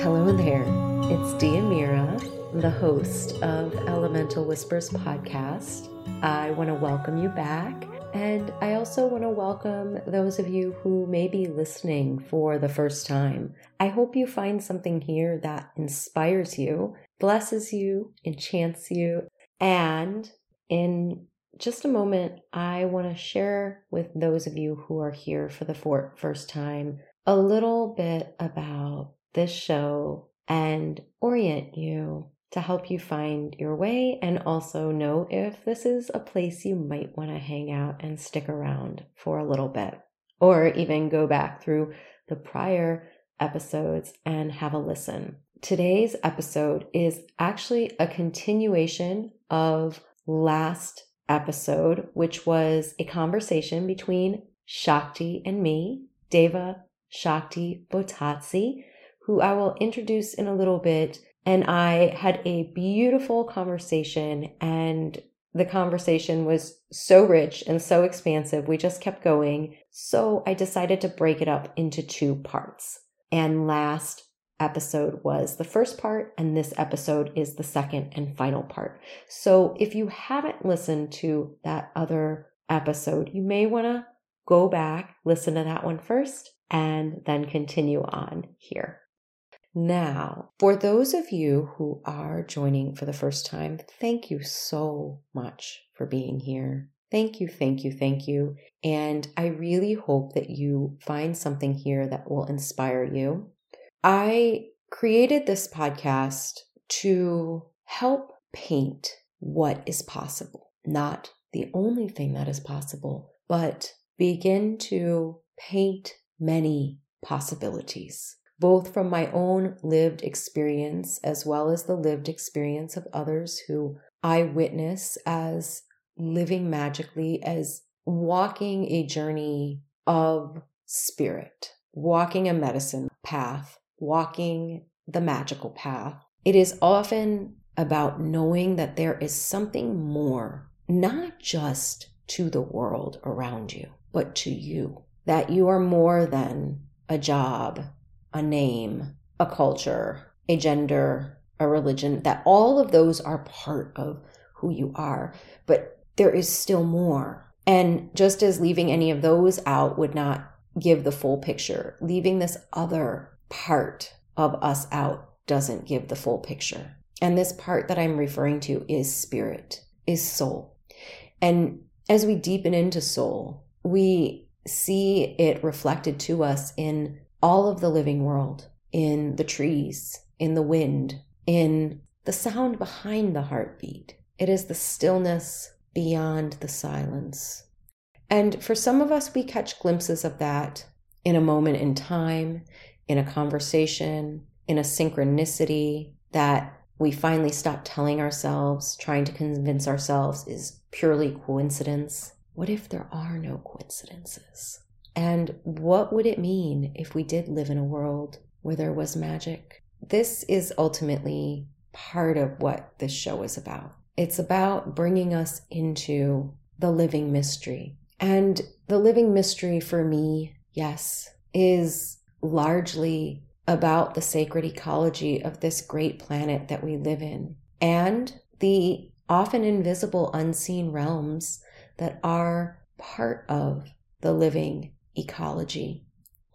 Hello there, it's Diamira, the host of Elemental Whispers podcast. I want to welcome you back, and I also want to welcome those of you who may be listening for the first time. I hope you find something here that inspires you, blesses you, enchants you, and in just a moment, I want to share with those of you who are here for the first time a little bit about this show and orient you to help you find your way and also know if this is a place you might want to hang out and stick around for a little bit, or even go back through the prior episodes and have a listen. Today's episode is actually a continuation of last episode, which was a conversation between Shakti and me, Deva Shakti Bottazzi who I will introduce in a little bit. And I had a beautiful conversation, and the conversation was so rich and so expansive. We just kept going. So I decided to break it up into two parts. And last episode was the first part, and this episode is the second and final part. So if you haven't listened to that other episode, you may want to go back, listen to that one first, and then continue on here. Now, for those of you who are joining for the first time, thank you so much for being here. Thank you, thank you, thank you. And I really hope that you find something here that will inspire you. I created this podcast to help paint what is possible, not the only thing that is possible, but begin to paint many possibilities both from my own lived experience as well as the lived experience of others who I witness as living magically, as walking a journey of spirit, walking a medicine path, walking the magical path. It is often about knowing that there is something more, not just to the world around you, but to you, that you are more than a job, a name, a culture, a gender, a religion, that all of those are part of who you are. But there is still more. And just as leaving any of those out would not give the full picture, leaving this other part of us out doesn't give the full picture. And this part that I'm referring to is spirit, is soul. And as we deepen into soul, we see it reflected to us in all of the living world in the trees, in the wind, in the sound behind the heartbeat. It is the stillness beyond the silence. And for some of us, we catch glimpses of that in a moment in time, in a conversation, in a synchronicity that we finally stop telling ourselves, trying to convince ourselves is purely coincidence. What if there are no coincidences? And what would it mean if we did live in a world where there was magic? This is ultimately part of what this show is about. It's about bringing us into the living mystery. And the living mystery for me, yes, is largely about the sacred ecology of this great planet that we live in and the often invisible, unseen realms that are part of the living ecology.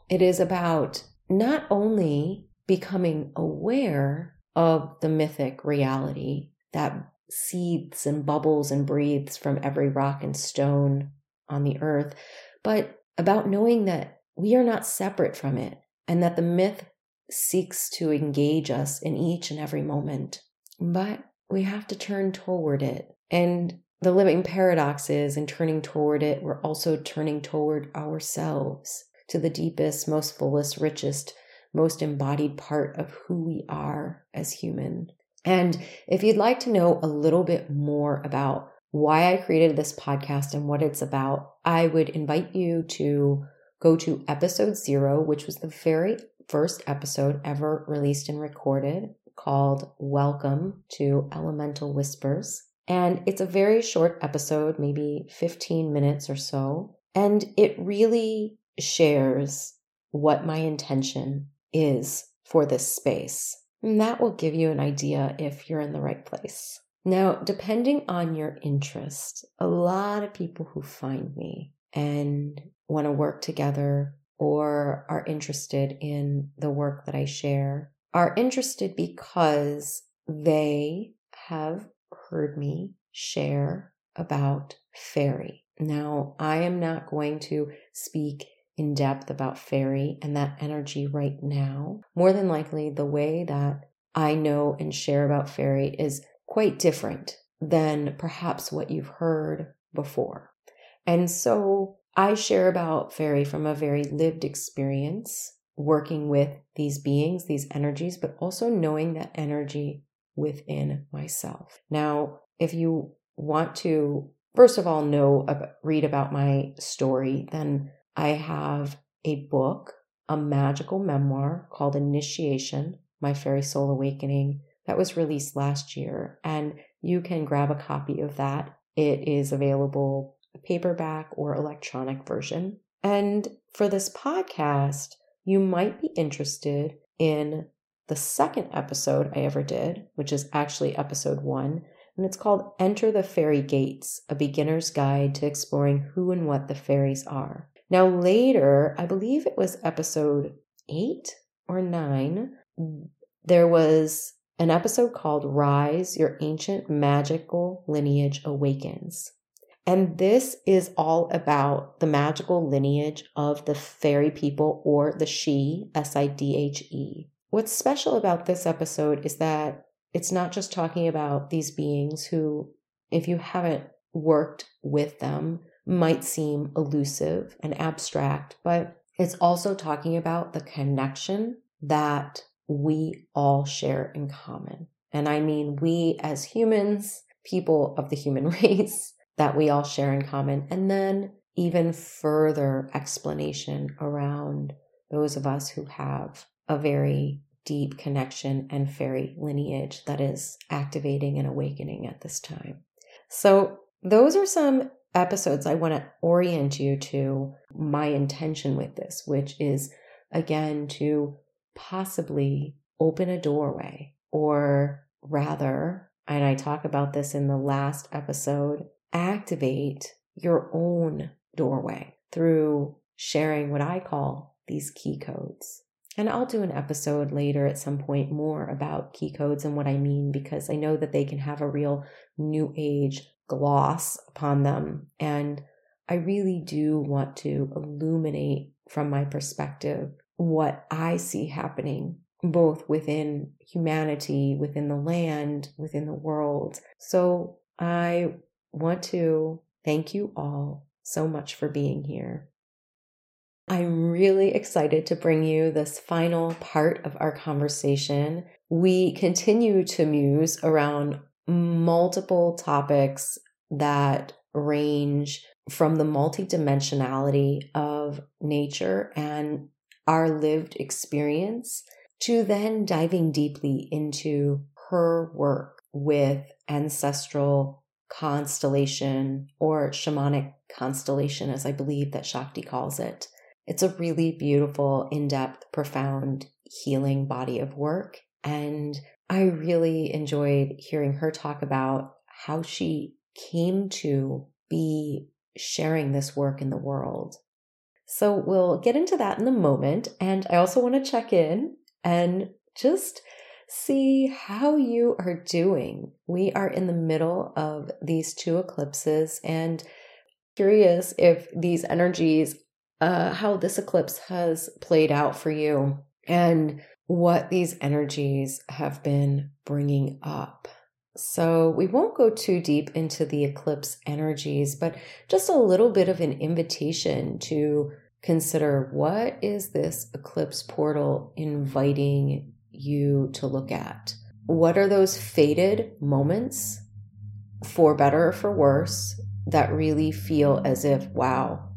It is about not only becoming aware of the mythic reality that seethes and bubbles and breathes from every rock and stone on the earth, but about knowing that we are not separate from it and that the myth seeks to engage us in each and every moment. But we have to turn toward it. And the living paradox is in turning toward it, we're also turning toward ourselves to the deepest, most fullest, richest, most embodied part of who we are as human. And if you'd like to know a little bit more about why I created this podcast and what it's about, I would invite you to go to episode zero, which was the very first episode ever released and recorded called Welcome to Elemental Whispers. And it's a very short episode, maybe 15 minutes or so. And it really shares what my intention is for this space. And that will give you an idea if you're in the right place. Now, depending on your interest, a lot of people who find me and want to work together or are interested in the work that I share are interested because they have heard me share about fairy. Now, I am not going to speak in depth about fairy and that energy right now. More than likely, the way that I know and share about fairy is quite different than perhaps what you've heard before. And so I share about fairy from a very lived experience working with these beings, these energies, but also knowing that energy within myself. Now, if you want to, first of all, know, read about my story, then I have a book, a magical memoir called Initiation My Fairy Soul Awakening that was released last year. And you can grab a copy of that. It is available paperback or electronic version. And for this podcast, you might be interested in the second episode I ever did, which is actually episode one, and it's called Enter the Fairy Gates A Beginner's Guide to Exploring Who and What the Fairies Are. Now, later, I believe it was episode eight or nine, there was an episode called Rise Your Ancient Magical Lineage Awakens. And this is all about the magical lineage of the fairy people or the Sidhe, S I D H E. What's special about this episode is that it's not just talking about these beings who, if you haven't worked with them, might seem elusive and abstract, but it's also talking about the connection that we all share in common. And I mean, we as humans, people of the human race, that we all share in common. And then even further explanation around those of us who have a very deep connection and fairy lineage that is activating and awakening at this time. So, those are some episodes I want to orient you to my intention with this, which is again to possibly open a doorway, or rather, and I talk about this in the last episode, activate your own doorway through sharing what I call these key codes. And I'll do an episode later at some point more about key codes and what I mean because I know that they can have a real new age gloss upon them. And I really do want to illuminate from my perspective what I see happening both within humanity, within the land, within the world. So I want to thank you all so much for being here. I'm really excited to bring you this final part of our conversation. We continue to muse around multiple topics that range from the multidimensionality of nature and our lived experience to then diving deeply into her work with ancestral constellation or shamanic constellation, as I believe that Shakti calls it. It's a really beautiful, in depth, profound, healing body of work. And I really enjoyed hearing her talk about how she came to be sharing this work in the world. So we'll get into that in a moment. And I also want to check in and just see how you are doing. We are in the middle of these two eclipses and curious if these energies uh, how this eclipse has played out for you and what these energies have been bringing up. So, we won't go too deep into the eclipse energies, but just a little bit of an invitation to consider what is this eclipse portal inviting you to look at? What are those faded moments, for better or for worse, that really feel as if, wow,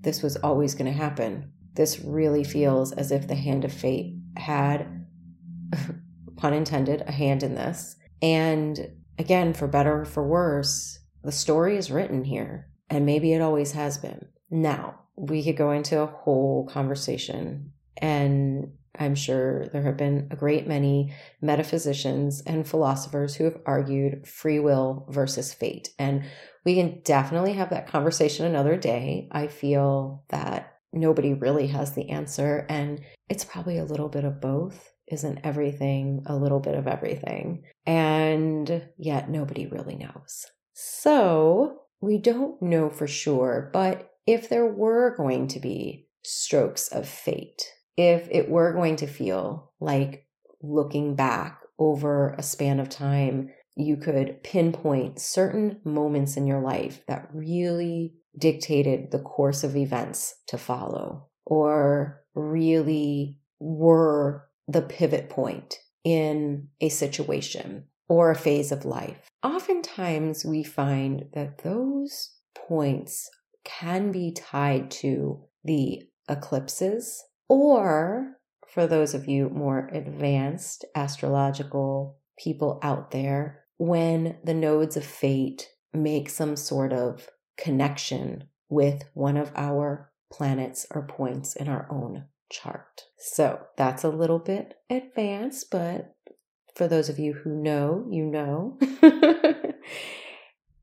this was always going to happen. This really feels as if the hand of fate had, pun intended, a hand in this. And again, for better or for worse, the story is written here, and maybe it always has been. Now, we could go into a whole conversation and I'm sure there have been a great many metaphysicians and philosophers who have argued free will versus fate. And we can definitely have that conversation another day. I feel that nobody really has the answer, and it's probably a little bit of both. Isn't everything a little bit of everything? And yet nobody really knows. So we don't know for sure, but if there were going to be strokes of fate, if it were going to feel like looking back over a span of time, you could pinpoint certain moments in your life that really dictated the course of events to follow or really were the pivot point in a situation or a phase of life. Oftentimes, we find that those points can be tied to the eclipses or, for those of you more advanced astrological people out there, when the nodes of fate make some sort of connection with one of our planets or points in our own chart. So that's a little bit advanced, but for those of you who know, you know.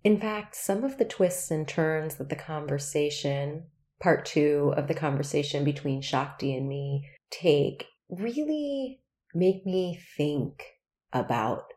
in fact, some of the twists and turns that the conversation part two of the conversation between Shakti and me take really make me think about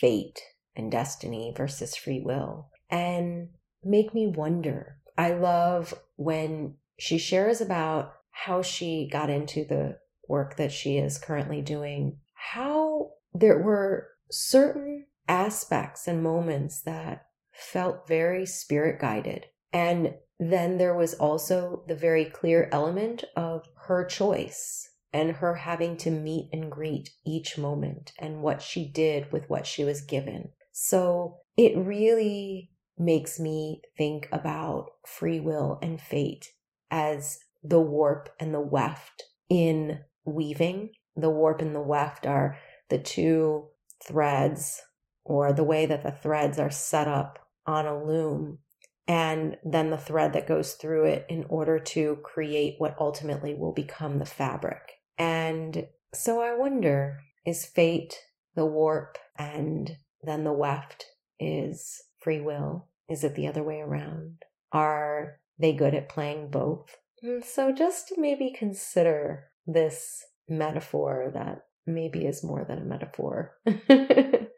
fate and destiny versus free will and make me wonder. I love when she shares about how she got into the work that she is currently doing, how there were certain aspects and moments that felt very spirit guided. And then there was also the very clear element of her choice and her having to meet and greet each moment and what she did with what she was given. So it really makes me think about free will and fate as the warp and the weft in weaving. The warp and the weft are the two threads or the way that the threads are set up on a loom and then the thread that goes through it in order to create what ultimately will become the fabric. And so I wonder is fate the warp and then the weft is free will? Is it the other way around? Are they good at playing both? And so just maybe consider this metaphor that maybe is more than a metaphor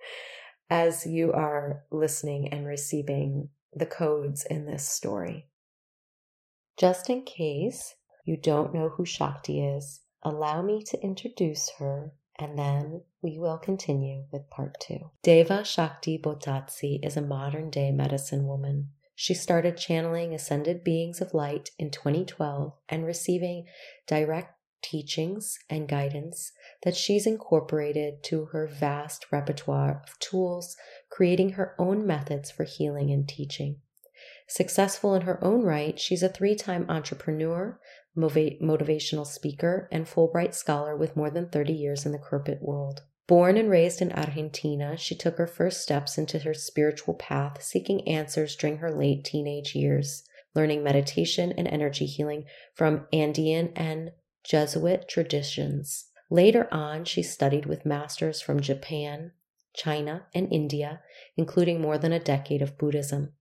as you are listening and receiving the codes in this story. Just in case you don't know who Shakti is, allow me to introduce her and then we will continue with part two. Deva Shakti Bottazzi is a modern day medicine woman. She started channeling ascended beings of light in 2012 and receiving direct teachings and guidance that she's incorporated to her vast repertoire of tools, creating her own methods for healing and teaching. Successful in her own right, she's a three time entrepreneur, motivational speaker, and Fulbright scholar with more than 30 years in the corporate world. Born and raised in Argentina, she took her first steps into her spiritual path, seeking answers during her late teenage years, learning meditation and energy healing from Andean and Jesuit traditions. Later on, she studied with masters from Japan, China, and India, including more than a decade of Buddhism.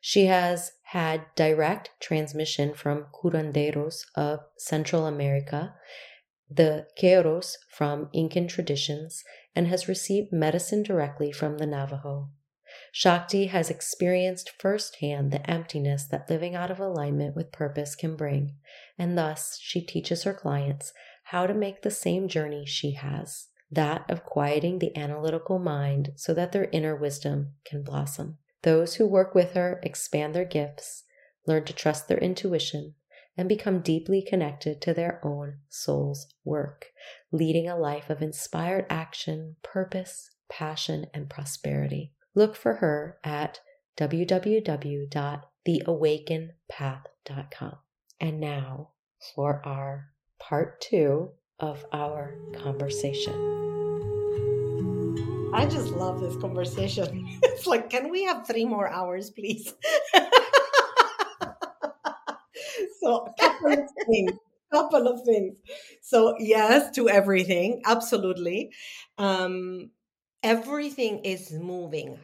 She has had direct transmission from curanderos of Central America, the Q'eros from Incan traditions, and has received medicine directly from the Navajo. Shakti has experienced firsthand the emptiness that living out of alignment with purpose can bring, and thus she teaches her clients how to make the same journey she has that of quieting the analytical mind so that their inner wisdom can blossom. Those who work with her expand their gifts, learn to trust their intuition, and become deeply connected to their own soul's work, leading a life of inspired action, purpose, passion, and prosperity look for her at www.theawakenpath.com. And now for our part two of our conversation. I just love this conversation. It's like, can we have three more hours, please? so a couple of things. Couple of things. So yes to everything, absolutely. Um, everything is moving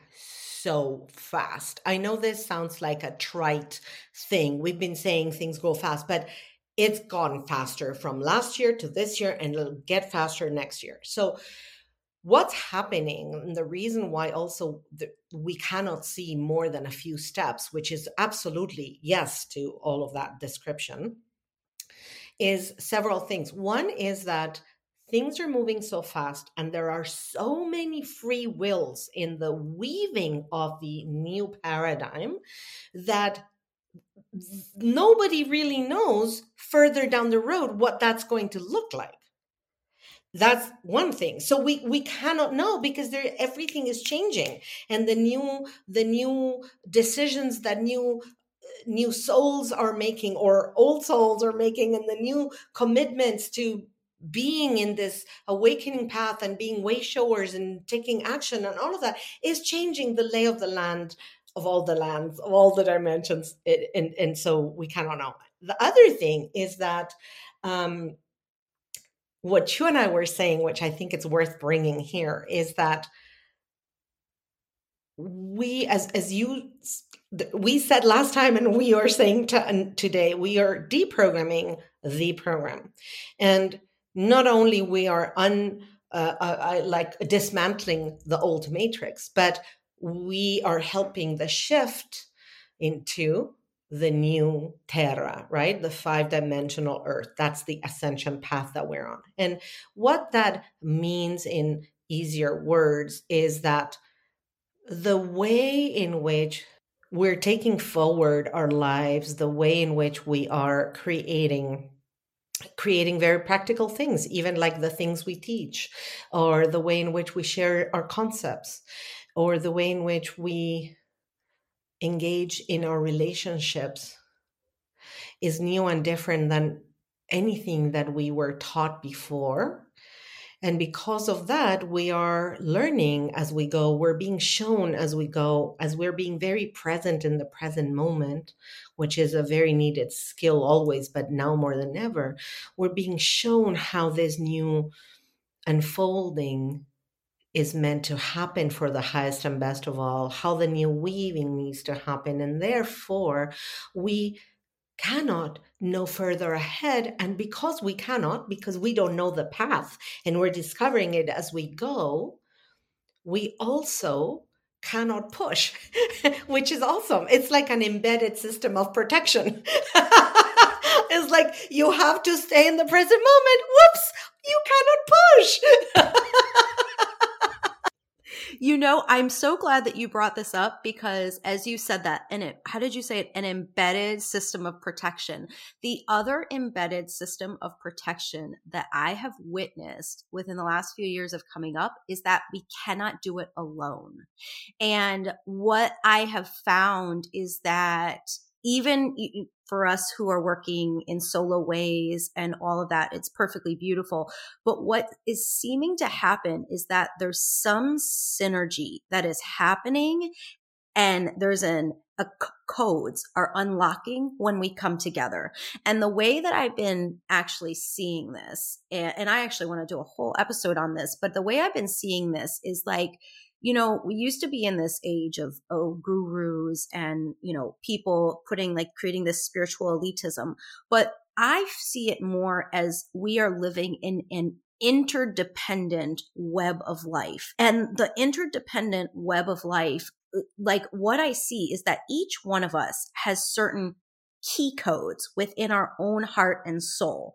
so fast. I know this sounds like a trite thing. We've been saying things go fast, but it's gone faster from last year to this year and it'll get faster next year. So what's happening and the reason why also the, we cannot see more than a few steps which is absolutely yes to all of that description is several things one is that things are moving so fast and there are so many free wills in the weaving of the new paradigm that nobody really knows further down the road what that's going to look like. That's one thing. So we we cannot know because there everything is changing and the new the new decisions that new new souls are making or old souls are making and the new commitments to being in this awakening path and being way showers and taking action and all of that is changing the lay of the land of all the lands of all the dimensions and and so we cannot know. The other thing is that um what you and I were saying, which I think it's worth bringing here, is that we, as as you we said last time, and we are saying to, today, we are deprogramming the program, and not only we are un uh, I, I like dismantling the old matrix, but we are helping the shift into the new terra, right? The five dimensional earth. That's the ascension path that we're on. And what that means in easier words is that the way in which we're taking forward our lives, the way in which we are creating creating very practical things even like the things we teach or the way in which we share our concepts or the way in which we engage in our relationships is new and different than anything that we were taught before. And because of that, we are learning as we go. We're being shown as we go, as we're being very present in the present moment, which is a very needed skill always, but now more than ever. We're being shown how this new unfolding is meant to happen for the highest and best of all, how the new weaving needs to happen. And therefore, we cannot know further ahead. And because we cannot, because we don't know the path and we're discovering it as we go, we also cannot push, which is awesome. It's like an embedded system of protection. it's like you have to stay in the present moment. Whoops, you cannot push. You know, I'm so glad that you brought this up because as you said that, and it, how did you say it? An embedded system of protection. The other embedded system of protection that I have witnessed within the last few years of coming up is that we cannot do it alone. And what I have found is that even for us who are working in solo ways and all of that, it's perfectly beautiful. But what is seeming to happen is that there's some synergy that is happening and there's an a codes are unlocking when we come together. And the way that I've been actually seeing this, and, and I actually want to do a whole episode on this, but the way I've been seeing this is like you know, we used to be in this age of, oh, gurus and, you know, people putting like creating this spiritual elitism. But I see it more as we are living in an interdependent web of life. And the interdependent web of life, uh, like what I see is that each one of us has certain key codes within our own heart and soul.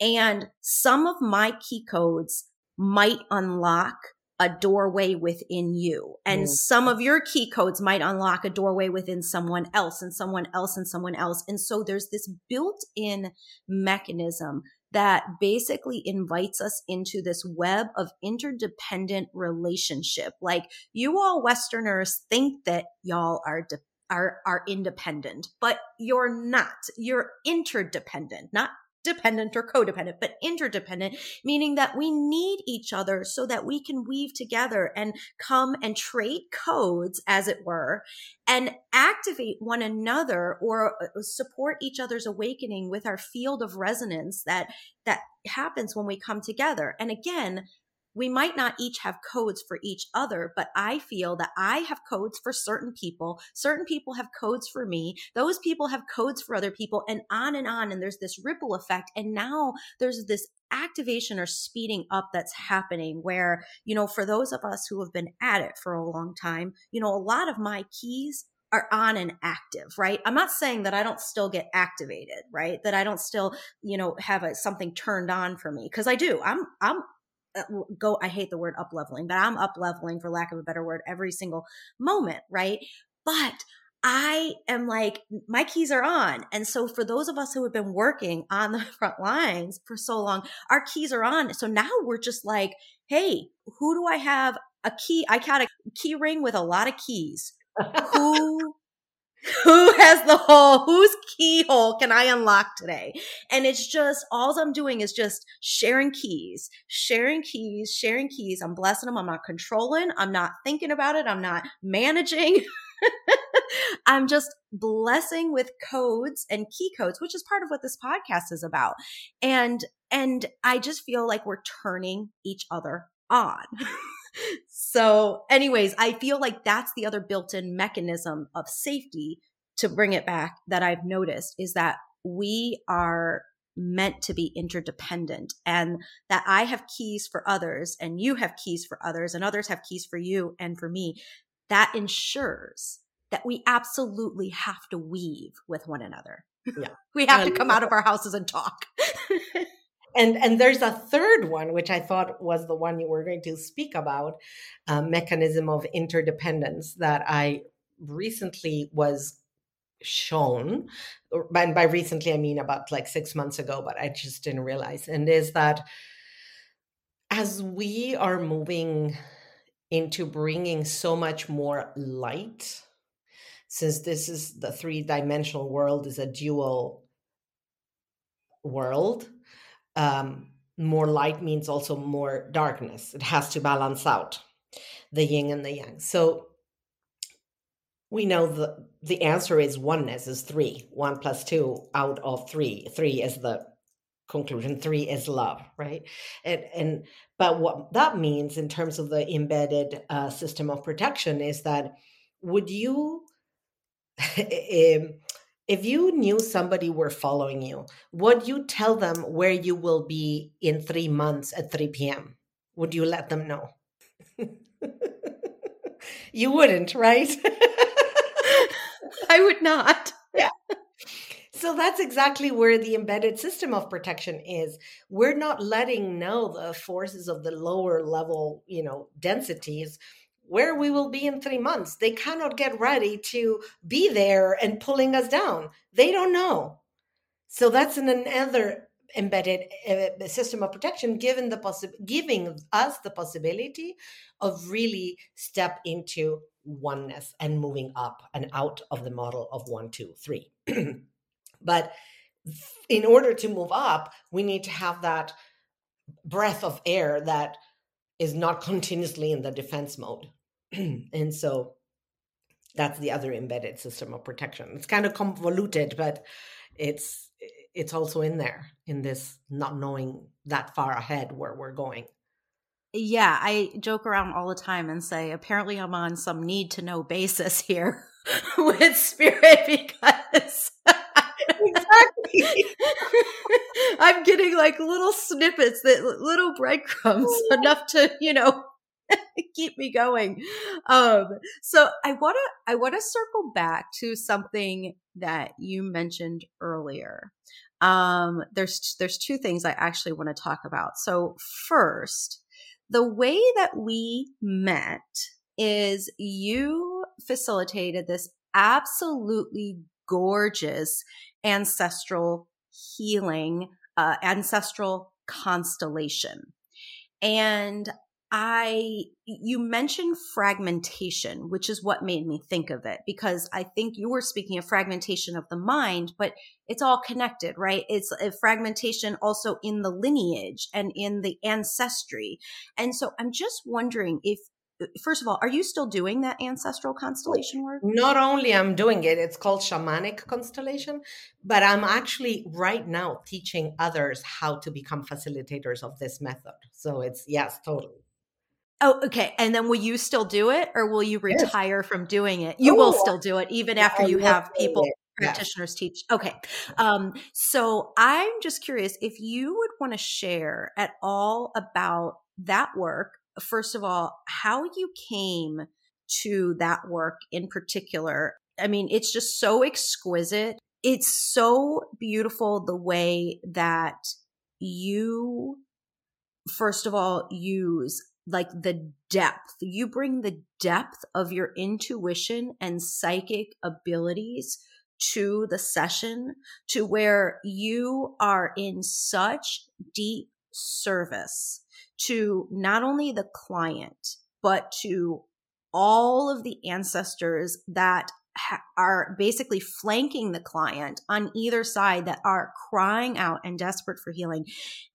And some of my key codes might unlock a doorway within you. And mm. some of your key codes might unlock a doorway within someone else and someone else and someone else. And so there's this built in mechanism that basically invites us into this web of interdependent relationship. Like you all Westerners think that y'all are de- are are independent, but you're not. You're interdependent, not dependent or codependent, but interdependent, meaning that we need each other so that we can weave together and come and trade codes, as it were, and activate one another or uh, support each other's awakening with our field of resonance that, that happens when we come together. And again, we might not each have codes for each other, but I feel that I have codes for certain people. Certain people have codes for me. Those people have codes for other people and on and on. And there's this ripple effect. And now there's this activation or speeding up that's happening where, you know, for those of us who have been at it for a long time, you know, a lot of my keys are on and active, right? I'm not saying that I don't still get activated, right? That I don't still, you know, have a, something turned on for me because I do. I'm I'm Uh, go i hate the word up leveling but i'm up leveling for lack of a better word every single moment right but I am like, my keys are on. And so for those of us who have been working on the front lines for so long, our keys are on. So now we're just like, hey, who do I have a key? I got a key ring with a lot of keys. who who has the hole? Whose keyhole can I unlock today? And it's just all I'm doing is just sharing keys, sharing keys, sharing keys. I'm blessing them. I'm not controlling. I'm not thinking about it. I'm not managing. I'm just blessing with codes and key codes, which is part of what this podcast is about. And and I just feel like we're turning each other on. so, anyways, I feel like that's the other built in mechanism of safety to bring it back that I've noticed is that we are meant to be interdependent and that I have keys for others and you have keys for others and others have keys for you and for me. That ensures that we absolutely have to weave with one another. Yeah. we have to come out of our houses and talk. and and there's a third one which i thought was the one you were going to speak about a mechanism of interdependence that i recently was shown and by recently i mean about like six months ago but i just didn't realize and is that as we are moving into bringing so much more light since this is the three dimensional world is a dual world um, more light means also more darkness. It has to balance out the yin and the yang. So we know the the answer is oneness is three. One plus two out of three. Three is the conclusion. Three is love, right? And and but what that means in terms of the embedded uh, system of protection is that would you um, if you knew somebody were following you, would you tell them where you will be in three months at 3 p.m.? Would you let them know? you wouldn't, right? I would not. Yeah. So that's exactly where the embedded system of protection is. We're not letting know the forces of the lower level, you know, densities where we will be in three months. They cannot get ready to be there and pulling us down. They don't know. So that's in another embedded uh, system of protection, given the possi- giving us the possibility of really step into oneness and moving up and out of the model of one, two, three. but in order to move up, we need to have that breath of air that is not continuously in the defense mode. and so that's the other embedded system of protection. It's kind of convoluted, but it's it's also in there in this not knowing that far ahead where we're going. Yeah, I joke around all the time and say apparently I'm on some need to know basis here with spirit because exactly. I'm getting like little snippets that little breadcrumbs oh, enough to, you know, keep me going. Um, so I want to I want to circle back to something that you mentioned earlier. Um, there's there's two things I actually want to talk about. So first, the way that we met is you facilitated this absolutely gorgeous ancestral healing, uh, ancestral constellation. And I you mentioned fragmentation, which is what made me think of it because I think you were speaking of fragmentation of the mind, but it's all connected, right? It's a fragmentation also in the lineage and in the ancestry. And so I'm just wondering if uh, first of all, are you still doing that ancestral constellation work? Not only I'm doing it, it's called shamanic constellation, but I'm actually right now teaching others how to become facilitators of this method. So it's yes, totally. Oh, okay. And then will you still do it or will you retire yes. from doing it? You oh, will still do it even after you have people practitioners teach. Okay. Um, so I'm just curious if you would want to share at all about that work. First of all, how you came to that work in particular. I mean, it's just so exquisite. It's so beautiful the way that you, first of all, use like the depth. You bring the depth of your intuition and psychic abilities to the session to where you are in such deep service to not only the client, but to all of the ancestors that ha- are basically flanking the client on either side that are crying out and desperate for healing.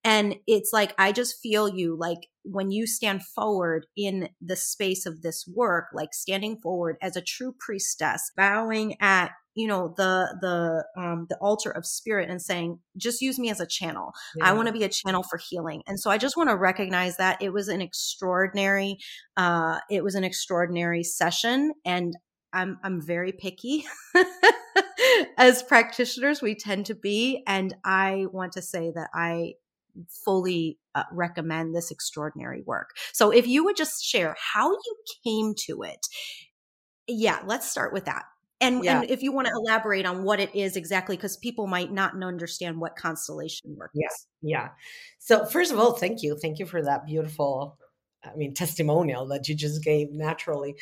And it's like, I just feel you like when you stand forward in the space of this work, like standing forward as a true priestess, bowing at you know the the um the altar of spirit and saying just use me as a channel yeah. i want to be a channel for healing and so i just want to recognize that it was an extraordinary uh it was an extraordinary session and I'm I'm very picky. As practitioners, we tend to be, and I want to say that I fully uh, recommend this extraordinary work. So, if you would just share how you came to it, yeah, let's start with that. And, yeah. and if you want to elaborate on what it is exactly, because people might not understand what constellation work yeah, is. Yeah. So, first of all, thank you. Thank you for that beautiful I mean, testimonial that you just gave naturally.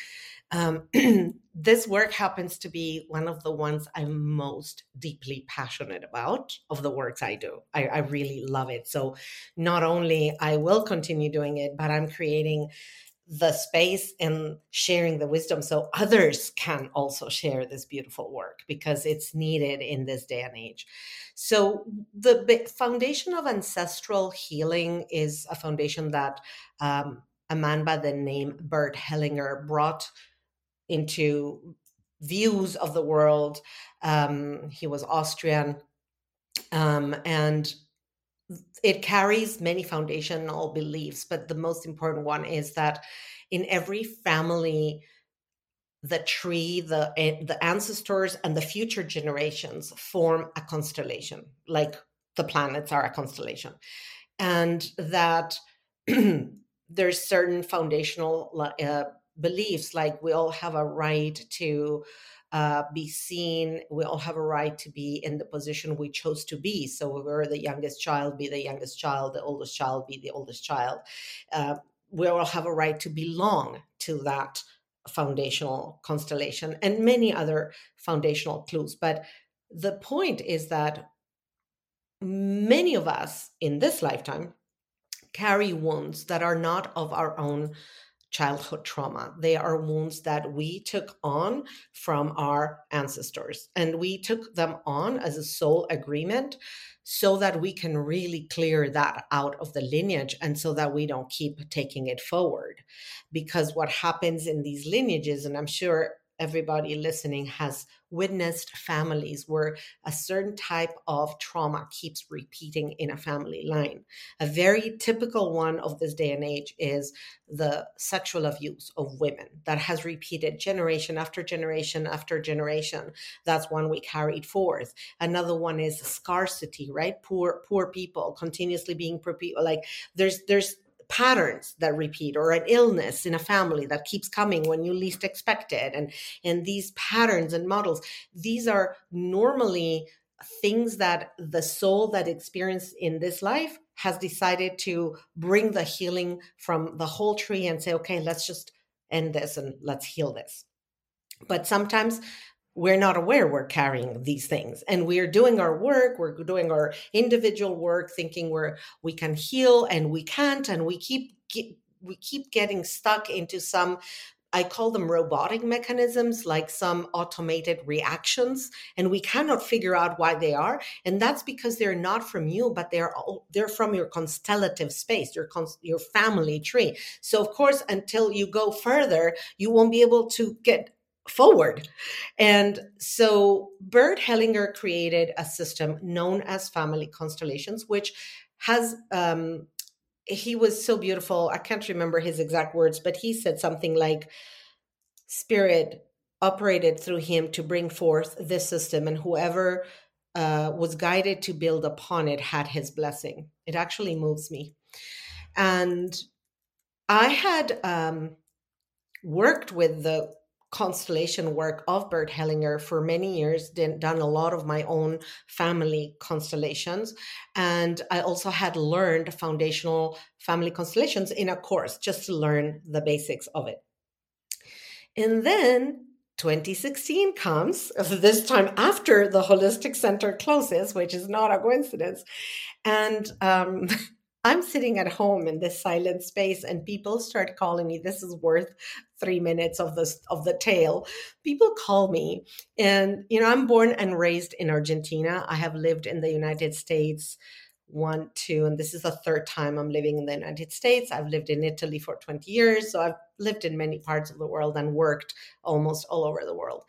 Um, this work happens to be one of the ones I'm most deeply passionate about of the works I do. I, I really love it. So not only I will continue doing it, but I'm creating the space and sharing the wisdom so others can also share this beautiful work because it's needed in this day and age. So, the foundation of ancestral healing is a foundation that um, a man by the name Bert Hellinger brought into views of the world. Um, he was Austrian, um, and it carries many foundational beliefs. But the most important one is that in every family, the tree, the eh, the ancestors, and the future generations form a constellation, like the planets are a constellation, and that. there's certain foundational uh, beliefs like we all have a right to uh, be seen we all have a right to be in the position we chose to be. So we're the youngest child be the youngest child the oldest child be the oldest child. Uh, we all have a right to belong to that foundational constellation and many other foundational clues. But the point is that many of us in this lifetime carry wounds that are not of our own childhood trauma. They are wounds that we took on from our ancestors. And we took them on as a soul agreement so that we can really clear that out of the lineage and so that we don't keep taking it forward. Because what happens in these lineages, and I'm sure everybody listening has witnessed families where a certain type of trauma keeps repeating in a family line. A very typical one of this day and age is the sexual abuse of women that has repeated generation after generation after generation. That's one we carried forth. Another one is scarcity, right? Poor poor people continuously being like there's there's patterns that repeat or an illness in a family that keeps coming when you least expect it. And and these patterns and models these are normally things that the soul that experienced in this life has decided to bring the healing from the whole tree and say okay let's just end this and let's heal this. But sometimes we're not aware we're carrying these things and we're doing our work we're doing our individual work thinking we're we can heal and we can't and we keep we keep getting stuck into some I call them robotic mechanisms, like some automated reactions, and we cannot figure out why they are. And that's because they're not from you, but they're they're from your constellative space, your your family tree. So of course, until you go further, you won't be able to get forward. And so Bert Hellinger created a system known as family constellations, which has um, he was so beautiful. I can't remember his exact words, but he said something like, Spirit operated through him to bring forth this system, and whoever uh, was guided to build upon it had his blessing. It actually moves me. And I had um, worked with the constellation work of Bert Hellinger for many years, done a lot of my own family constellations. And I also had learned foundational family constellations in a course just to learn the basics of it. And then 2016 comes, this time after the Holistic Center closes, which is not a coincidence. And um, I'm sitting at home in this silent space, and people start calling me. This is worth three minutes of this of the tale. People call me, and you know, I'm born and raised in Argentina. I have lived in the United States one, two, and this is the third time I'm living in the United States. I've lived in Italy for 20 years, so I've lived in many parts of the world and worked almost all over the world.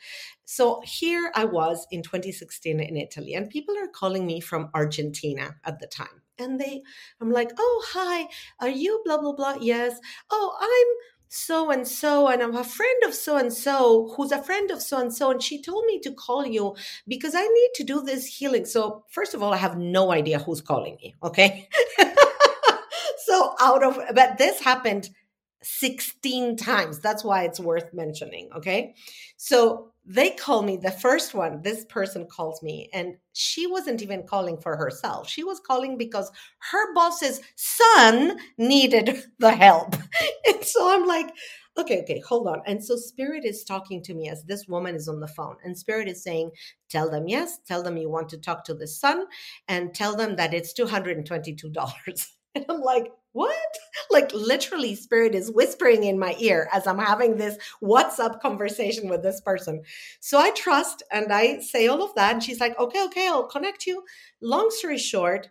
So here I was in 2016 in Italy, and people are calling me from Argentina at the time. And they, I'm like, oh, hi, are you blah, blah, blah? Yes. Oh, I'm so and so and I'm a friend of so and so who's a friend of so and so and she told me to call you because I need to do this healing. So first of all I have no idea who's calling me, okay? so out of but this happened 16 times. That's why it's worth mentioning, okay? So they call me the first one this person calls me and she wasn't even calling for herself. She was calling because her boss's son needed the help. And so i'm like okay okay hold on. And so spirit is talking to me as this woman is on the phone and spirit is saying tell them yes tell them you want to talk to the son and tell them that it's $222 and i'm like what? Like literally, spirit is whispering in my ear as I'm having this WhatsApp conversation with this person. So I trust and I say all of that. And she's like, okay, okay, I'll connect you. Long story short,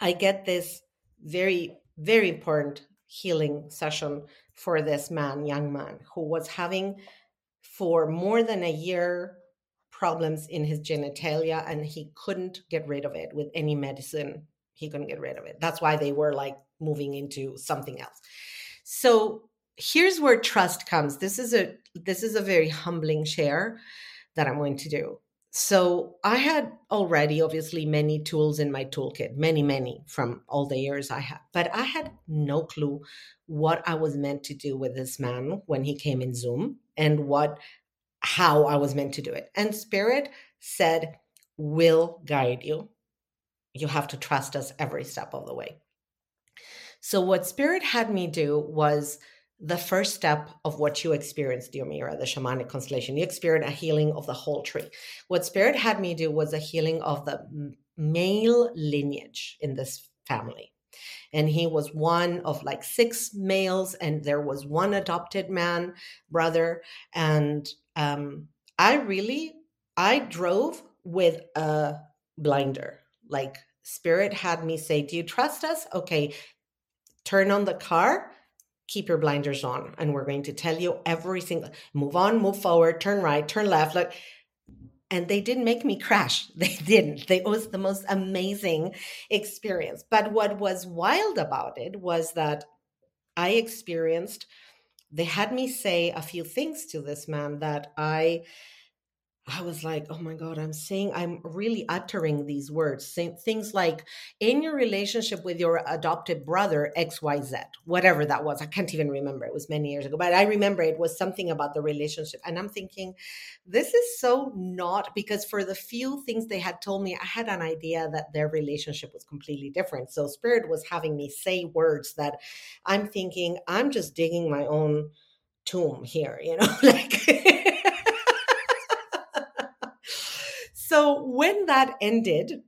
I get this very, very important healing session for this man, young man, who was having for more than a year problems in his genitalia and he couldn't get rid of it with any medicine he couldn't get rid of it. That's why they were like moving into something else. So here's where trust comes. This is a this is a very humbling share that I'm going to do. So I had already obviously many tools in my toolkit, many, many from all the years I had, but I had no clue what I was meant to do with this man when he came in Zoom and what how I was meant to do it. And Spirit said, will guide you you have to trust us every step of the way. So, what Spirit had me do was the first step of what you experienced, Diomira, the shamanic constellation. You experienced a healing of the whole tree. What Spirit had me do was a healing of the male lineage in this family. And he was one of like six males, and there was one adopted man, brother. And um, I really, I drove with a blinder like spirit had me say do you trust us? Okay turn on the car keep your blinders on and we're going to tell you every single move on move forward turn right turn left like and they didn't make me crash. They didn't. They, it was the most amazing experience. But what was wild about it was that i experienced they had me say a few things to this man that i I was like, oh my God, I'm saying, I'm really uttering these words, saying things like, in your relationship with your adopted brother, XYZ, whatever that was. I can't even remember. It was many years ago, but I remember it was something about the relationship. And I'm thinking, this is so not because for the few things they had told me, I had an idea that their relationship was completely different. So Spirit was having me say words that I'm thinking, I'm just digging my own tomb here, you know, like. So when that ended,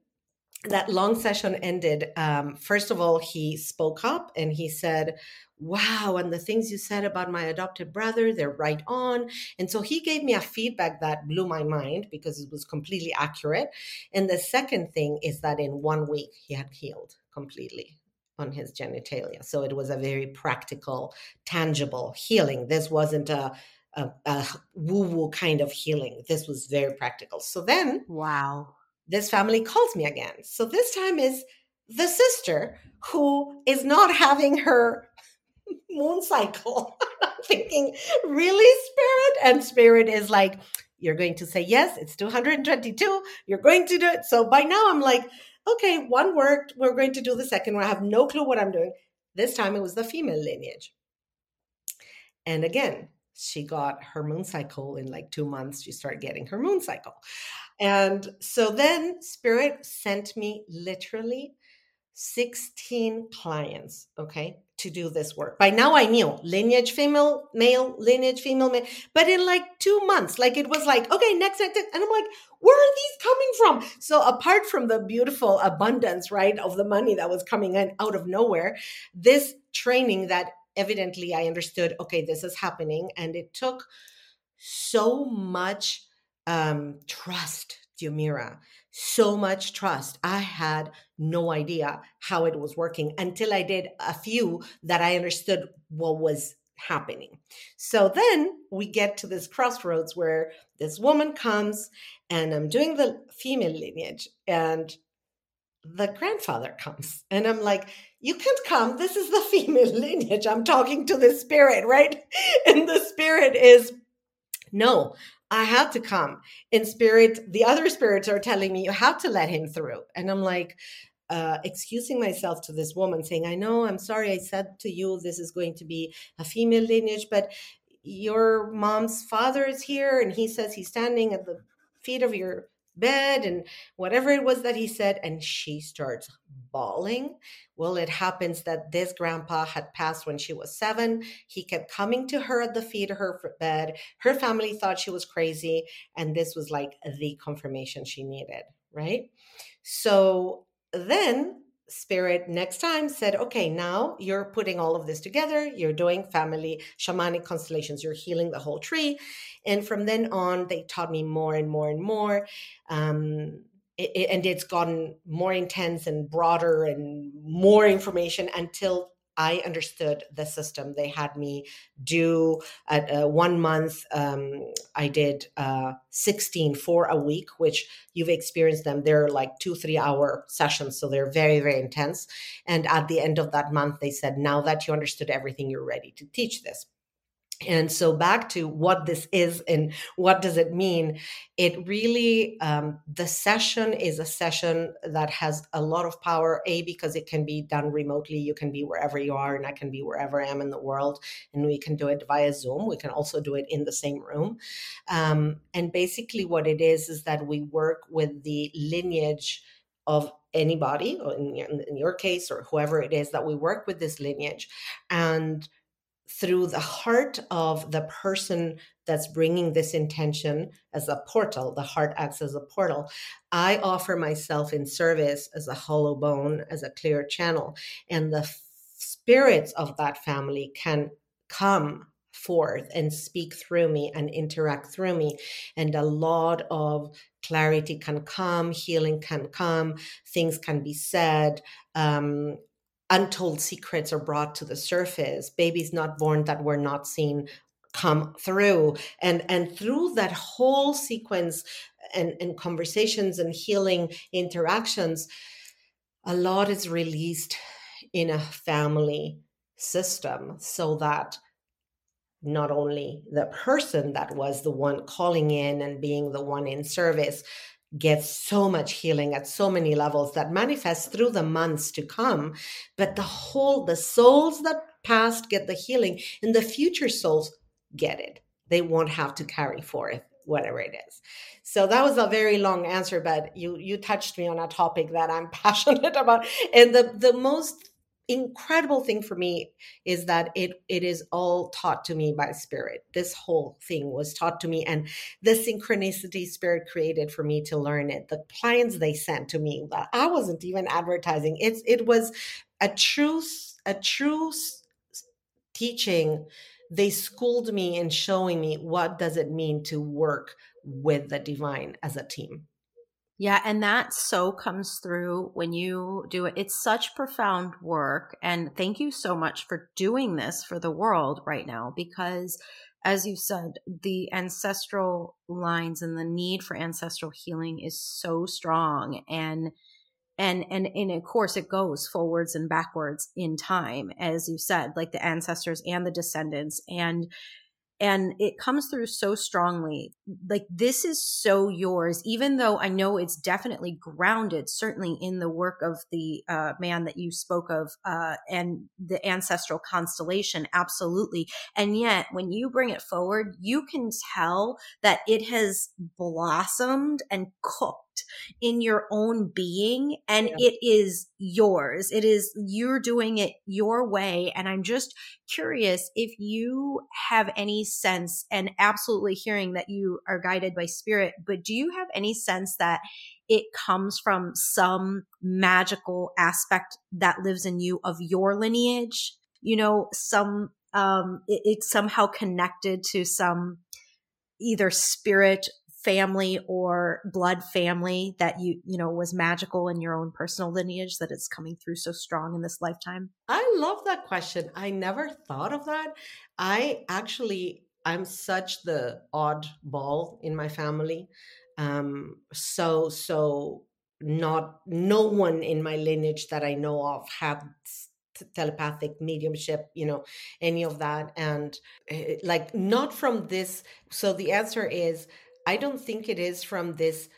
that long session ended, um, first of all, he spoke up and he said, Wow, and the things you said about my adopted brother, they're right on. And so he gave me a feedback that blew my mind because it was completely accurate. And the second thing is that in one week, he had healed completely on his genitalia. So it was a very practical, tangible healing. This wasn't a a, a woo woo kind of healing. This was very practical. So then, wow, this family calls me again. So this time is the sister who is not having her moon cycle. I'm thinking, really, spirit? And spirit is like, you're going to say yes, it's 222, you're going to do it. So by now I'm like, okay, one worked, we're going to do the second one. I have no clue what I'm doing. This time it was the female lineage. And again, she got her moon cycle in like two months. She started getting her moon cycle. And so then Spirit sent me literally 16 clients, okay, to do this work. By now I knew lineage female, male, lineage female, male. But in like two months, like it was like, okay, next, next, next. And I'm like, where are these coming from? So apart from the beautiful abundance, right, of the money that was coming in out of nowhere, this training that evidently I understood, okay, this is happening. And it took so much um, trust, Diomira, so much trust. I had no idea how it was working until I did a few that I understood what was happening. So then we get to this crossroads where this woman comes and I'm doing the female lineage and the grandfather comes. And i'm like you can't come. This is the female lineage. I'm talking to the spirit right? And the spirit is no i have to come. In spirit the other spirits are telling me you have to let him through. And i'm like uh, excusing myself to this woman saying i know i'm sorry i said to you this is going to be a female lineage but your mom's father is here and he says he's standing at the feet of your bed and whatever it was that he said and she starts bawling. Well it happens that this grandpa had passed when she was seven. He kept coming to her at the feet of her bed. Her family thought she was crazy and this was like the confirmation she needed right? So then spirit next time said okay now you're putting all of this together. You're doing family shamanic constellations. You're healing the whole tree. And from then on they taught me more and more and more. Um, it, it, and it's gotten more intense and broader and more information until I understood the system. They had me do at uh, one month. Um, I did uh, 16 for a week, which you've experienced them. They're like two, three hour sessions. So they're very, very intense. And at the end of that month, they said, now that you understood everything, you're ready to teach this and so back to what this is and what does it mean it really um, the session is a session that has a lot of power a because it can be done remotely. You can be wherever you are and i can be wherever i am in the world and we can do it via zoom. We can also do it in the same room. Um, and basically what it is is that we work with the lineage of anybody in, in your case or whoever it is that we work with this lineage. And through the heart of the person that's bringing this intention as a portal, the heart acts as a portal. I offer myself in service as a hollow bone, as a clear channel, and the f- spirits of that family can come forth and speak through me and interact through me. And a lot of clarity can come, healing can come, things can be said. Um, untold secrets are brought to the surface babies not born that were not seen come through. And and through that whole sequence and, and conversations and healing interactions a lot is released in a family system so that not only the person that was the one calling in and being the one in service gets so much healing at so many levels that manifests through the months to come. But the whole the souls that passed get the healing and the future souls get it. They won't have to carry forth whatever it is. So that was a very long answer but you you touched me on a topic that i'm passionate about. And the the most incredible thing for me is that it it is all taught to me by spirit. This whole thing was taught to me and the synchronicity spirit created for me to learn it. The clients they sent to me i wasn't even advertising it's it was a true a true teaching. They schooled me in showing me what does it mean to work with the divine as a team yeah, and that so comes through when you do it. It's such profound work. And thank you so much for doing this for the world right now because as you said, the ancestral lines and the need for ancestral healing is so strong and and and and of course it goes forwards and backwards in time as you said like the ancestors and the descendants and and it comes through so strongly. Like this is so yours even though i know it's definitely grounded certainly in the work of the uh, man that you spoke of uh, and the ancestral constellation absolutely. And yet when you bring it forward you can tell that it has blossomed and cooked in your own being and yeah. it is yours. It is you're doing it your way. And I'm just curious if you have any sense and absolutely hearing that you are guided by spirit, but do you have any sense that it comes from some magical aspect that lives in you of your lineage? You know, some, um, it, it's somehow connected to some either spirit family or blood family that you you know was magical in your own personal lineage that it's coming through so strong in this lifetime? I love that question. I never thought of that. I actually i'm such the odd ball in my family. Um so so not no one in my lineage that i know of have telepathic mediumship you know any of that. And uh, like not from this so the answer is I don't think it is from this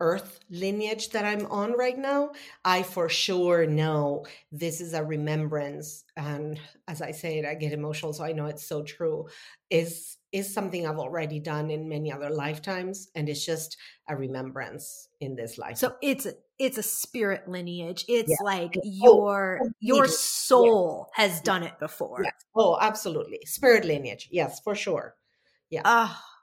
earth lineage that I'm on right now. I for sure know this is a remembrance. And as I say it, I get emotional. So I know it's so true. Is is something I've already done in many other lifetimes. And it's just a remembrance in this life. So it's a it's a spirit lineage. It's yeah. like oh, your oh, your soul yeah. has done it before. Yes. Oh, absolutely. Spirit lineage. Yes, for sure. Yeah. Ah. Uh,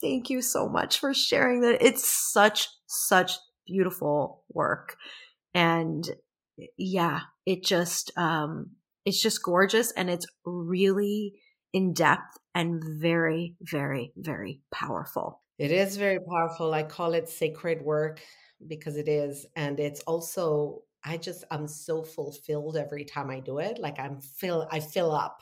Thank you so much for sharing that. It's such, such beautiful work. And yeah, it just, um, it's just gorgeous and it's really in depth and very, very, very powerful. It is very powerful. I call it sacred work because it is. And it's also, I just, I'm so fulfilled every time I do it. Like I'm fill, I fill up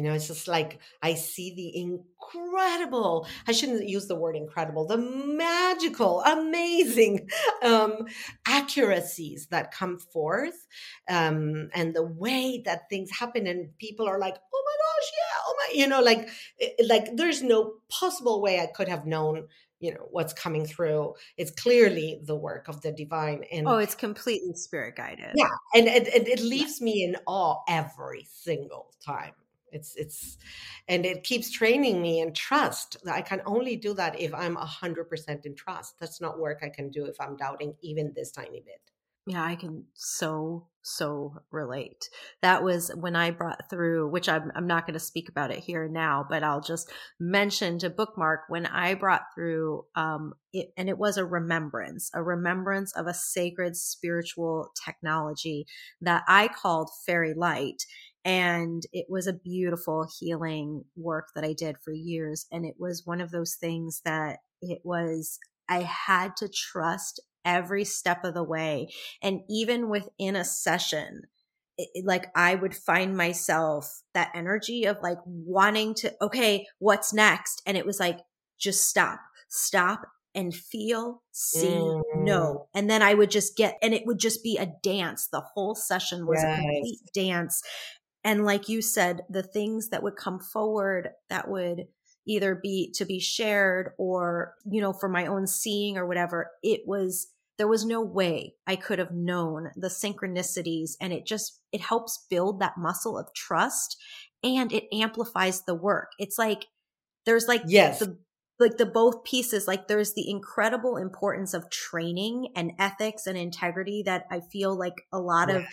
you know, it's just like I see the incredible, I shouldn't use the word incredible, the magical, amazing um, accuracies that come forth um, and the way that things happen. And people are like, oh my gosh, yeah, oh my, you know, like, eh, like there's no possible way I could have known you know what's coming through. It's clearly the work of the divine and oh it's completely spirit guided. Yeah and, and, and it leaves me in awe every single time it's it's and it keeps training me in trust. I can only do that if i'm 100% in trust. That's not work i can do if i'm doubting even this tiny bit. Yeah i can so so relate. That was when i brought through which i'm, I'm not going to speak about it here now but i'll just mention to bookmark when i brought through um it, and it was a remembrance a remembrance of a sacred spiritual technology that i called fairy light and it was a beautiful healing work that I did for years. And it was one of those things that it was, I had to trust every step of the way. And even within a session, it, like I would find myself that energy of like wanting to, okay, what's next? And it was like, just stop, stop and feel, see, mm. know. And then I would just get, and it would just be a dance. The whole session was yes. a complete dance and like you said the things that would come forward that would either be to be shared or you know for my own seeing or whatever it was there was no way i could have known the synchronicities. And it just it helps build that muscle of trust and it amplifies the work. It's like there's like yes. the like the both pieces like there's the incredible importance of training and ethics and integrity that i feel like a lot yeah. of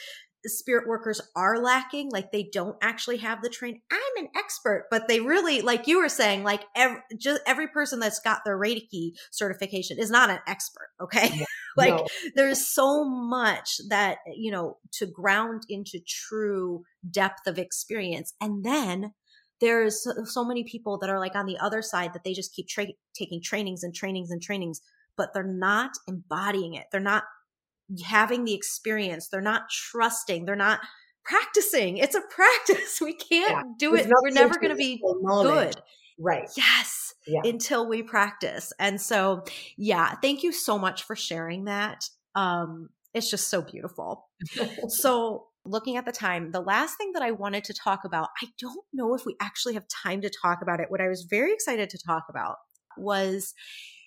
spirit workers are lacking like they don't actually have the train i'm an expert but they really like you were saying like every, just every person that's got their reiki certification is not an expert okay? Yeah, like no. there's so much that you know to ground into true depth of experience and then there's so, so many people that are like on the other side that they just keep tra- taking trainings and trainings and trainings but they're not embodying it. They're not having the experience. They're not trusting. They're not practicing. It's a practice. We can't yeah. do it. We're never going to be good. Right. Yes. Yeah. Until we practice. And so, yeah, thank you so much for sharing that. Um, it's just so beautiful. so, looking at the time, the last thing that I wanted to talk about, I don't know if we actually have time to talk about it. What I was very excited to talk about was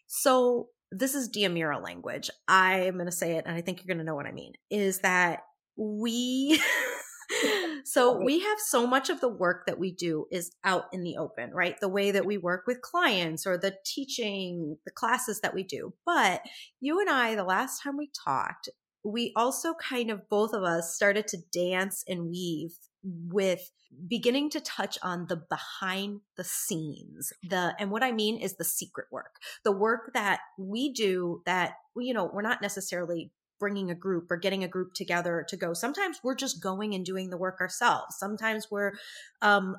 so this is Diomira language. I'm going to say it, and I think you're going to know what I mean. Is that we. so we have so much of the work that we do is out in the open, right? The way that we work with clients or the teaching, the classes that we do. But you and I, the last time we talked, we also kind of both of us started to dance and weave with beginning to touch on the behind the scenes the and what i mean is the secret work the work that we do that you know we're not necessarily bringing a group or getting a group together to go. Sometimes we're just going and doing the work ourselves. Sometimes we're um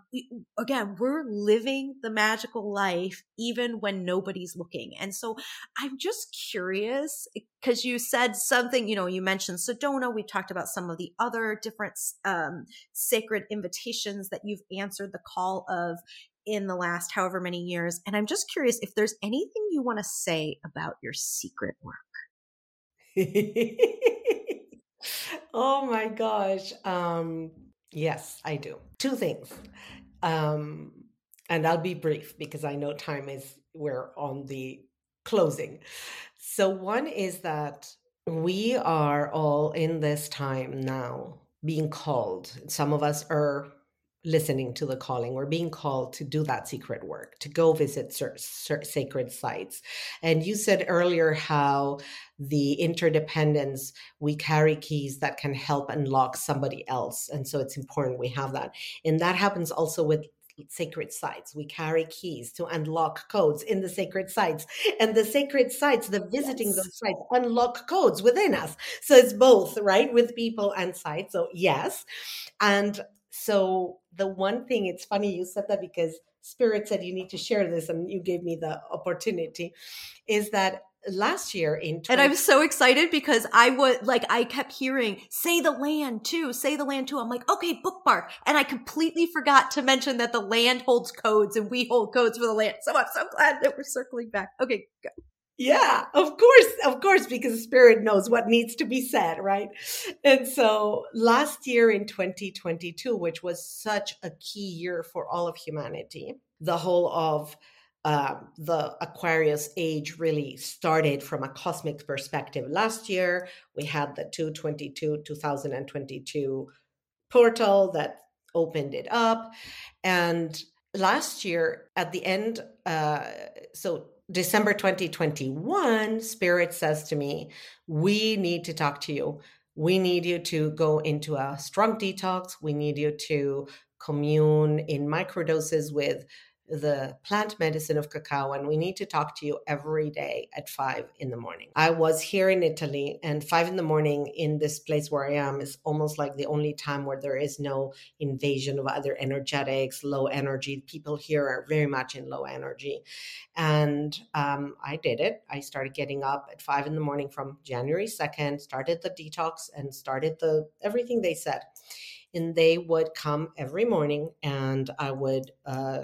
again we're living the magical life even when nobody's looking. And so i'm just curious because you said something you know you mentioned sedona. We talked about some of the other different um sacred invitations that you've answered the call of in the last however many years. And i'm just curious if there's anything you want to say about your secret work oh my gosh. Um, yes, I do. Two things. Um, and I'll be brief because I know time is, we're on the closing. So, one is that we are all in this time now being called. Some of us are listening to the calling we're being called to do that secret work to go visit cer- cer- sacred sites and you said earlier how the interdependence we carry keys that can help unlock somebody else and so it's important we have that and that happens also with sacred sites. We carry keys to unlock codes in the sacred sites. And the sacred sites, the visiting yes. those sites, unlock codes within us. So it's both, right? With people and sites. So, yes. And so the one thing, it's funny you said that because Spirit said you need to share this, and you gave me the opportunity, is that last year in 20- and i'm so excited because i would like i kept hearing say the land too say the land too. I'm like okay bookmark. And i completely forgot to mention that the land holds codes and we hold codes for the land. So i'm so glad that we're circling back. Okay go. Yeah, of course, of course, because the spirit knows what needs to be said, right? And so last year in 2022, which was such a key year for all of humanity, the whole of um, the Aquarius age really started from a cosmic perspective. Last year, we had the 222 2022 portal that opened it up. And last year, at the end, uh, so December 2021, Spirit says to me, We need to talk to you. We need you to go into a strong detox. We need you to commune in microdoses with the plant medicine of cacao and we need to talk to you every day at five in the morning. I was here in Italy and five in the morning in this place where I am is almost like the only time where there is no invasion of other energetics, low energy. People here are very much in low energy. And um, I did it. I started getting up at five in the morning from January 2nd, started the detox and started the everything they said. And they would come every morning and I would uh,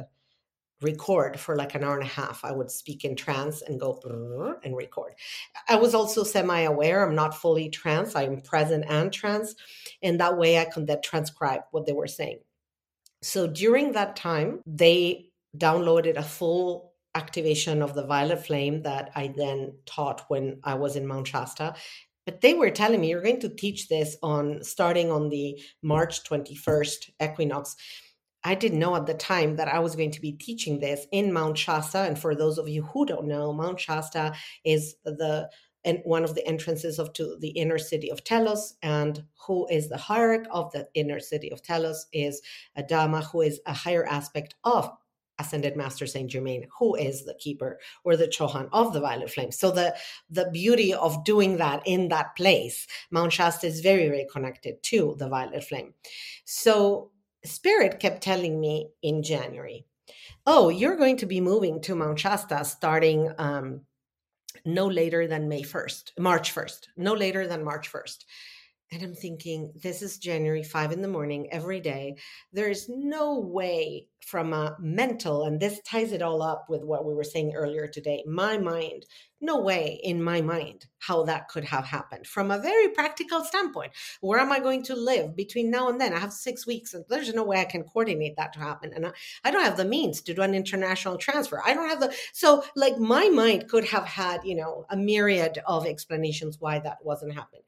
record for like an hour and a half. I would speak in trance and go and record. I was also semi aware. I'm not fully trance. I'm present and trance. And that way I could then transcribe what they were saying. So during that time, they downloaded a full activation of the violet flame that I then taught when I was in Mount Shasta. But they were telling me you're going to teach this on starting on the March 21st equinox I didn't know at the time that I was going to be teaching this in Mount Shasta. And for those of you who don't know, Mount Shasta is the and one of the entrances of to the inner city of Telos. And who is the hierarch of the inner city of Telos is Adama, who is a higher aspect of ascended master saint germain who is the keeper or the chohan of the violet flame so the the beauty of doing that in that place mount shasta is very very connected to the violet flame so spirit kept telling me in january oh you're going to be moving to mount shasta starting um, no later than may 1st march 1st no later than march 1st and I'm thinking, this is January, five in the morning every day. There's no way from a mental, and this ties it all up with what we were saying earlier today. My mind, no way in my mind how that could have happened from a very practical standpoint. Where am I going to live between now and then? I have six weeks, and there's no way I can coordinate that to happen. And I don't have the means to do an international transfer. I don't have the, so like my mind could have had, you know, a myriad of explanations why that wasn't happening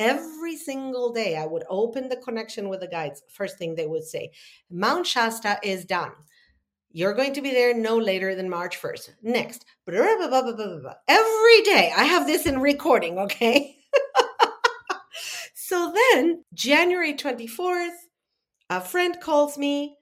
every single day I would open the connection with the guides. First thing they would say, Mount Shasta is done. You're going to be there no later than March 1st. Next. Every day I have this in recording, okay? so then, January 24th, a friend calls me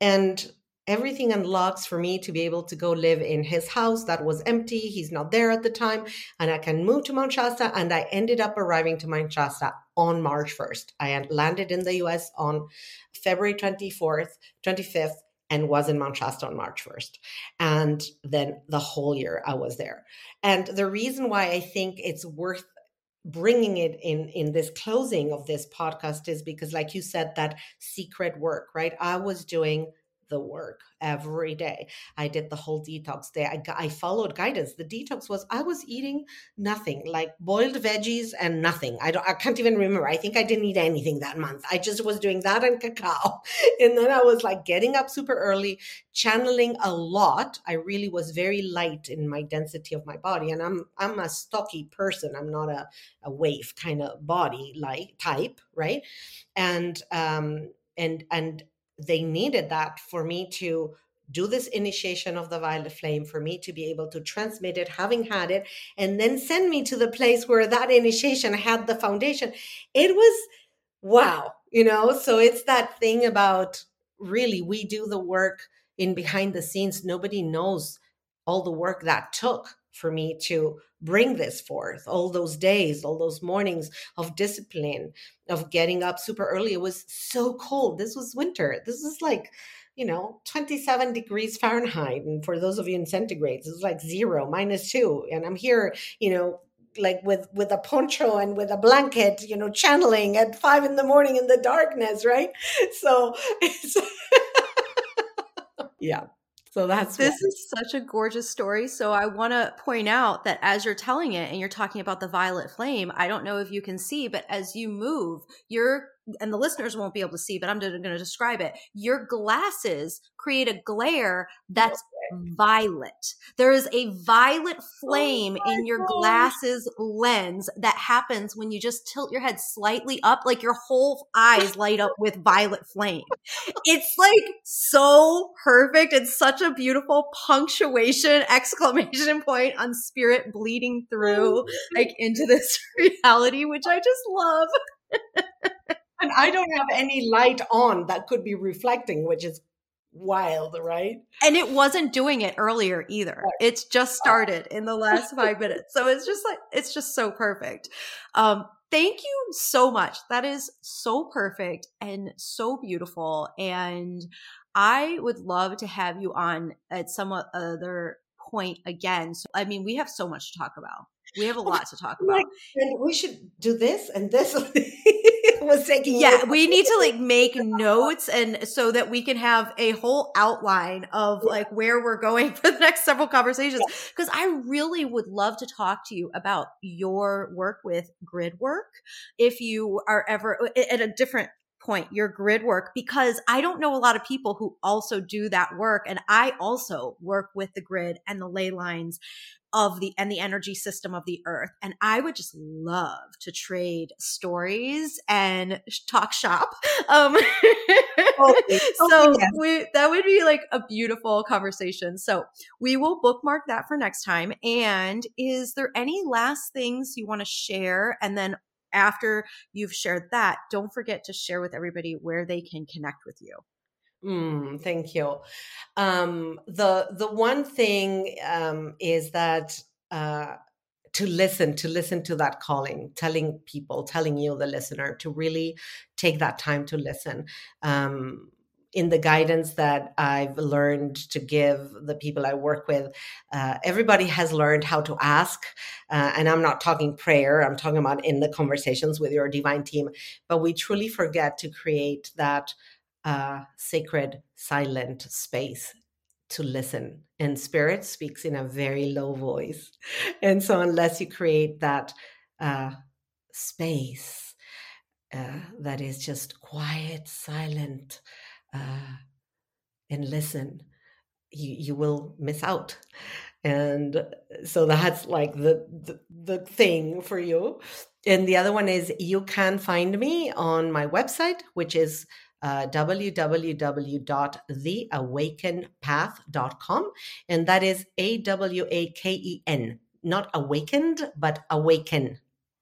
and everything unlocks for me to be able to go live in his house that was empty. He's not there at the time, and I can move to Mount Shasta. And I ended up arriving to Mount Shasta on March 1st. I landed in the US on February 24th, 25th, and was in Mount Shasta on March 1st. And then the whole year I was there. And the reason why I think it's worth bringing it in in this closing of this podcast is because like you said that secret work right i was doing the work every day. I did the whole detox day. I, I followed guidance. The detox was I was eating nothing, like boiled veggies and nothing. I don't. I can't even remember. I think I didn't eat anything that month. I just was doing that and cacao, and then I was like getting up super early, channeling a lot. I really was very light in my density of my body, and I'm I'm a stocky person. I'm not a a wave kind of body like type, right? And um and and they needed that for me to do this initiation of the violet flame for me to be able to transmit it having had it and then send me to the place where that initiation had the foundation. It was wow you know? So it's that thing about really we do the work in behind the scenes. Nobody knows all the work that took for me to bring this forth. All those days all those mornings of discipline of getting up super early it was so cold. This was winter. This was like you know 27 degrees fahrenheit. And for those of you in centigrades it's like zero minus two. And i'm here you know like with with a poncho and with a blanket you know channeling at five in the morning in the darkness right? So yeah so that's this is such a gorgeous story. So I want to point out that as you're telling it and you're talking about the violet flame, I don't know if you can see, but as you move, you're and the listeners won't be able to see, but I'm going to describe it. Your glasses create a glare that's violet. There is a violet oh flame oh in your glasses lens that happens when you just tilt your head slightly up, like your whole eyes light up with violet flame. It's like so perfect. It's such a beautiful punctuation exclamation point on spirit bleeding through oh like into this reality, which I just love. and I don't have any light on that could be reflecting, which is wild, right? And it wasn't doing it earlier either. Right. It's just started in the last five minutes. So it's just like, it's just so perfect. Um, thank you so much. That is so perfect and so beautiful. And I would love to have you on at some other point again. So, I mean, we have so much to talk about. We have a lot to talk about. and we should do this and this. was taking yeah we need to like make notes and so that we can have a whole outline of yeah. like where we're going for the next several conversations because yeah. i really would love to talk to you about your work with grid work if you are ever at a different point, your grid work, because I don't know a lot of people who also do that work. And I also work with the grid and the ley lines of the and the energy system of the earth and i would just love to trade stories and talk shop um oh, so yes. we, that would be like a beautiful conversation so we will bookmark that for next time and is there any last things you want to share and then after you've shared that don't forget to share with everybody where they can connect with you Mm, thank you. Um, the the one thing um, is that uh, to listen, to listen to that calling, telling people, telling you, the listener, to really take that time to listen. Um, in the guidance that I've learned to give the people I work with, uh, everybody has learned how to ask. Uh, and I'm not talking prayer, I'm talking about in the conversations with your divine team. But we truly forget to create that uh, sacred, silent space to listen. And spirit speaks in a very low voice. And so, unless you create that uh, space uh, that is just quiet, silent, uh, and listen, you, you will miss out. And so that's like the, the, the thing for you. And the other one is you can find me on my website, which is uh, www.theawakenpath.com. And that is A W A K E N, not awakened, but awaken.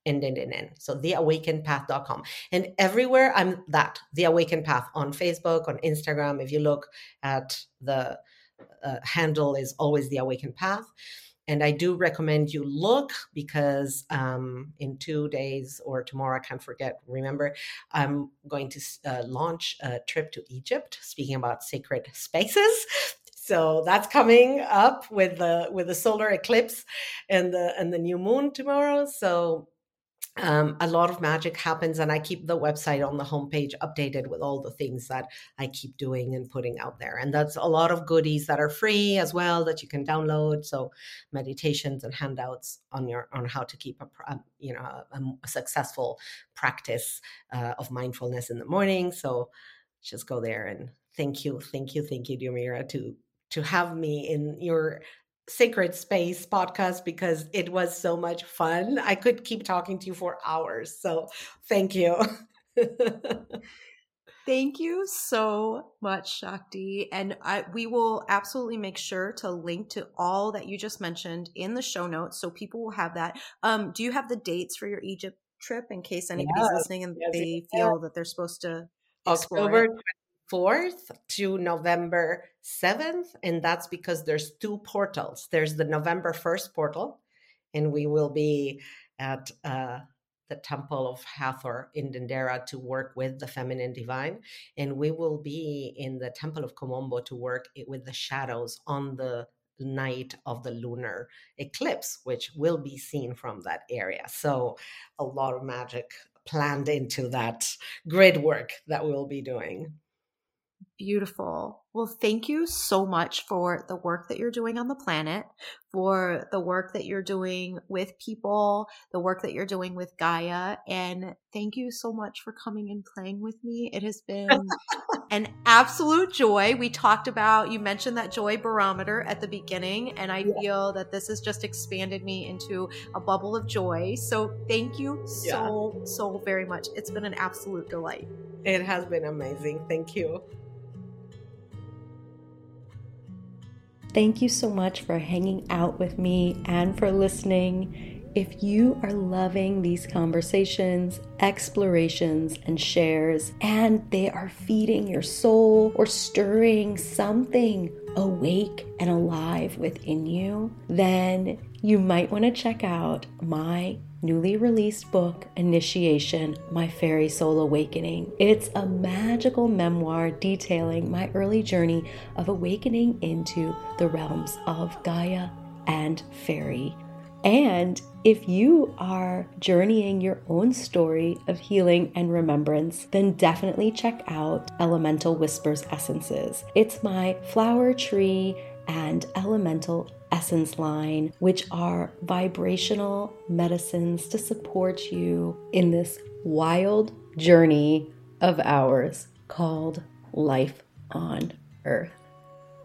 N, N, N, N. So theawakenpath.com. And everywhere I'm that, the awaken path on Facebook, on Instagram. If you look at the uh, handle is always the awaken path. And I do recommend you look because um, in two days or tomorrow, I can't forget, remember, I'm going to uh, launch a trip to Egypt, speaking about sacred spaces. So that's coming up with the with the solar eclipse and the and the new moon tomorrow. So um, a lot of magic happens and i keep the website on the homepage updated with all the things that i keep doing and putting out there. And that's a lot of goodies that are free as well that you can download. So meditations and handouts on your on how to keep a, a you know a, a successful practice uh, of mindfulness in the morning. So just go there and thank you thank you thank you Diomira to to have me in your Sacred Space podcast because it was so much fun. I could keep talking to you for hours. So thank you. Thank you so much, Shakti. And I, we will absolutely make sure to link to all that you just mentioned in the show notes so people will have that. Um, do you have the dates for your Egypt trip in case anybody's listening and yes, they feel that they're supposed to? October 4th to November 7th. And that's because there's two portals. There's the November 1st portal, and we will be at uh, the Temple of Hathor in Dendera to work with the feminine divine. And we will be in the Temple of Kom Ombo to work with the shadows on the night of the lunar eclipse, which will be seen from that area. So, a lot of magic planned into that grid work that we'll be doing. Beautiful. Well, thank you so much for the work that you're doing on the planet, for the work that you're doing with people, the work that you're doing with Gaia. And thank you so much for coming and playing with me. It has been an absolute joy. We talked about, you mentioned that joy barometer at the beginning, and I yeah. feel that this has just expanded me into a bubble of joy. So thank you so, yeah. so very much. It's been an absolute delight. It has been amazing. Thank you. Thank you so much for hanging out with me and for listening. If you are loving these conversations, explorations, and shares, and they are feeding your soul or stirring something awake and alive within you, then you might want to check out my newly released book, Initiation My Fairy Soul Awakening. It's a magical memoir detailing my early journey of awakening into the realms of Gaia and fairy. And if you are journeying your own story of healing and remembrance, then definitely check out Elemental Whispers Essences. It's my flower tree and elemental essence line, which are vibrational medicines to support you in this wild journey of ours called Life on Earth.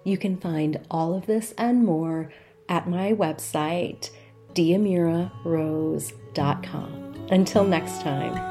You can find all of this and more at my website, diomirarose.com. Until next time.